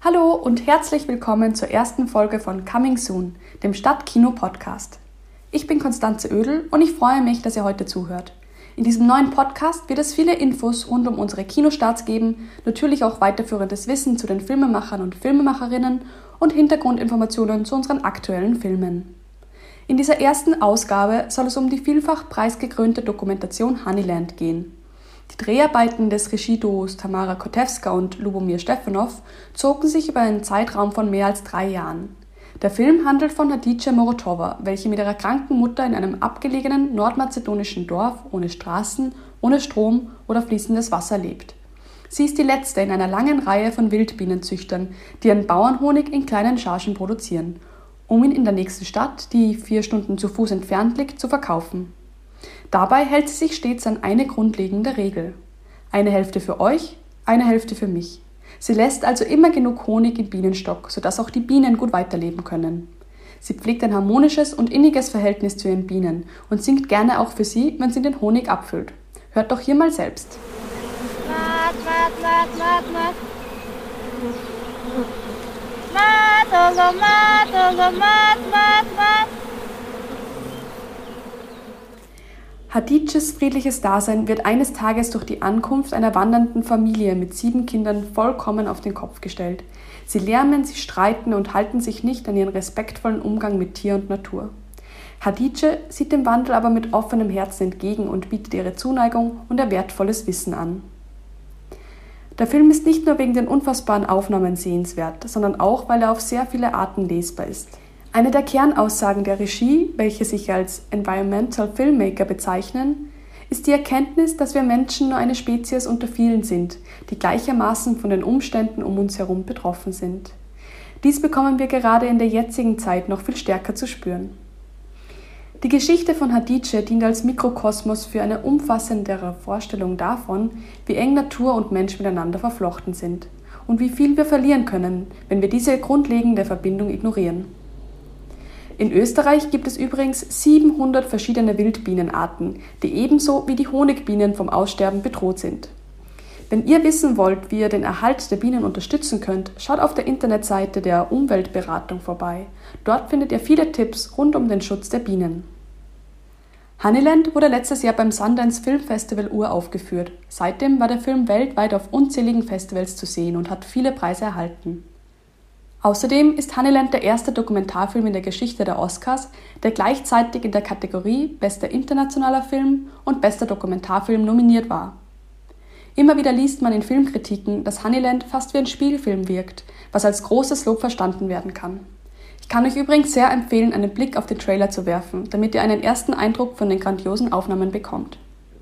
Hallo und herzlich willkommen zur ersten Folge von Coming Soon, dem Stadtkino-Podcast. Ich bin Konstanze Ödel und ich freue mich, dass ihr heute zuhört. In diesem neuen Podcast wird es viele Infos rund um unsere Kinostarts geben, natürlich auch weiterführendes Wissen zu den Filmemachern und Filmemacherinnen und Hintergrundinformationen zu unseren aktuellen Filmen. In dieser ersten Ausgabe soll es um die vielfach preisgekrönte Dokumentation Honeyland gehen. Die Dreharbeiten des Regieduos Tamara Kotewska und Lubomir Stefanov zogen sich über einen Zeitraum von mehr als drei Jahren. Der Film handelt von Hadice Morotova, welche mit ihrer kranken Mutter in einem abgelegenen nordmazedonischen Dorf ohne Straßen, ohne Strom oder fließendes Wasser lebt. Sie ist die letzte in einer langen Reihe von Wildbienenzüchtern, die ihren Bauernhonig in kleinen Chargen produzieren, um ihn in der nächsten Stadt, die vier Stunden zu Fuß entfernt liegt, zu verkaufen. Dabei hält sie sich stets an eine grundlegende Regel. Eine Hälfte für euch, eine Hälfte für mich. Sie lässt also immer genug Honig im Bienenstock, sodass auch die Bienen gut weiterleben können. Sie pflegt ein harmonisches und inniges Verhältnis zu ihren Bienen und singt gerne auch für sie, wenn sie den Honig abfüllt. Hört doch hier mal selbst. Mat, mat, mat, mat, mat. Mat, oh, mat, oh, mat, mat, mat. Hadices friedliches Dasein wird eines Tages durch die Ankunft einer wandernden Familie mit sieben Kindern vollkommen auf den Kopf gestellt. Sie lärmen, sie streiten und halten sich nicht an ihren respektvollen Umgang mit Tier und Natur. Hadice sieht dem Wandel aber mit offenem Herzen entgegen und bietet ihre Zuneigung und ihr wertvolles Wissen an. Der Film ist nicht nur wegen den unfassbaren Aufnahmen sehenswert, sondern auch, weil er auf sehr viele Arten lesbar ist. Eine der Kernaussagen der Regie, welche sich als Environmental Filmmaker bezeichnen, ist die Erkenntnis, dass wir Menschen nur eine Spezies unter vielen sind, die gleichermaßen von den Umständen um uns herum betroffen sind. Dies bekommen wir gerade in der jetzigen Zeit noch viel stärker zu spüren. Die Geschichte von Hadice dient als Mikrokosmos für eine umfassendere Vorstellung davon, wie eng Natur und Mensch miteinander verflochten sind und wie viel wir verlieren können, wenn wir diese grundlegende Verbindung ignorieren. In Österreich gibt es übrigens 700 verschiedene Wildbienenarten, die ebenso wie die Honigbienen vom Aussterben bedroht sind. Wenn ihr wissen wollt, wie ihr den Erhalt der Bienen unterstützen könnt, schaut auf der Internetseite der Umweltberatung vorbei. Dort findet ihr viele Tipps rund um den Schutz der Bienen. Honeyland wurde letztes Jahr beim Sundance Film Festival uraufgeführt. Seitdem war der Film weltweit auf unzähligen Festivals zu sehen und hat viele Preise erhalten. Außerdem ist Honeyland der erste Dokumentarfilm in der Geschichte der Oscars, der gleichzeitig in der Kategorie Bester internationaler Film und Bester Dokumentarfilm nominiert war. Immer wieder liest man in Filmkritiken, dass Honeyland fast wie ein Spielfilm wirkt, was als großes Lob verstanden werden kann. Ich kann euch übrigens sehr empfehlen, einen Blick auf den Trailer zu werfen, damit ihr einen ersten Eindruck von den grandiosen Aufnahmen bekommt.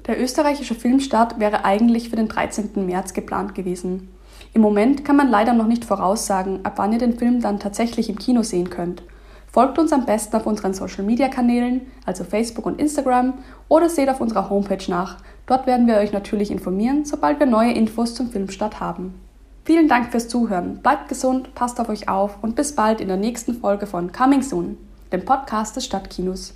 Der österreichische Filmstart wäre eigentlich für den 13. März geplant gewesen. Im Moment kann man leider noch nicht voraussagen, ab wann ihr den Film dann tatsächlich im Kino sehen könnt. Folgt uns am besten auf unseren Social Media Kanälen, also Facebook und Instagram, oder seht auf unserer Homepage nach. Dort werden wir euch natürlich informieren, sobald wir neue Infos zum Filmstart haben. Vielen Dank fürs Zuhören, bleibt gesund, passt auf euch auf und bis bald in der nächsten Folge von Coming Soon, dem Podcast des Stadtkinos.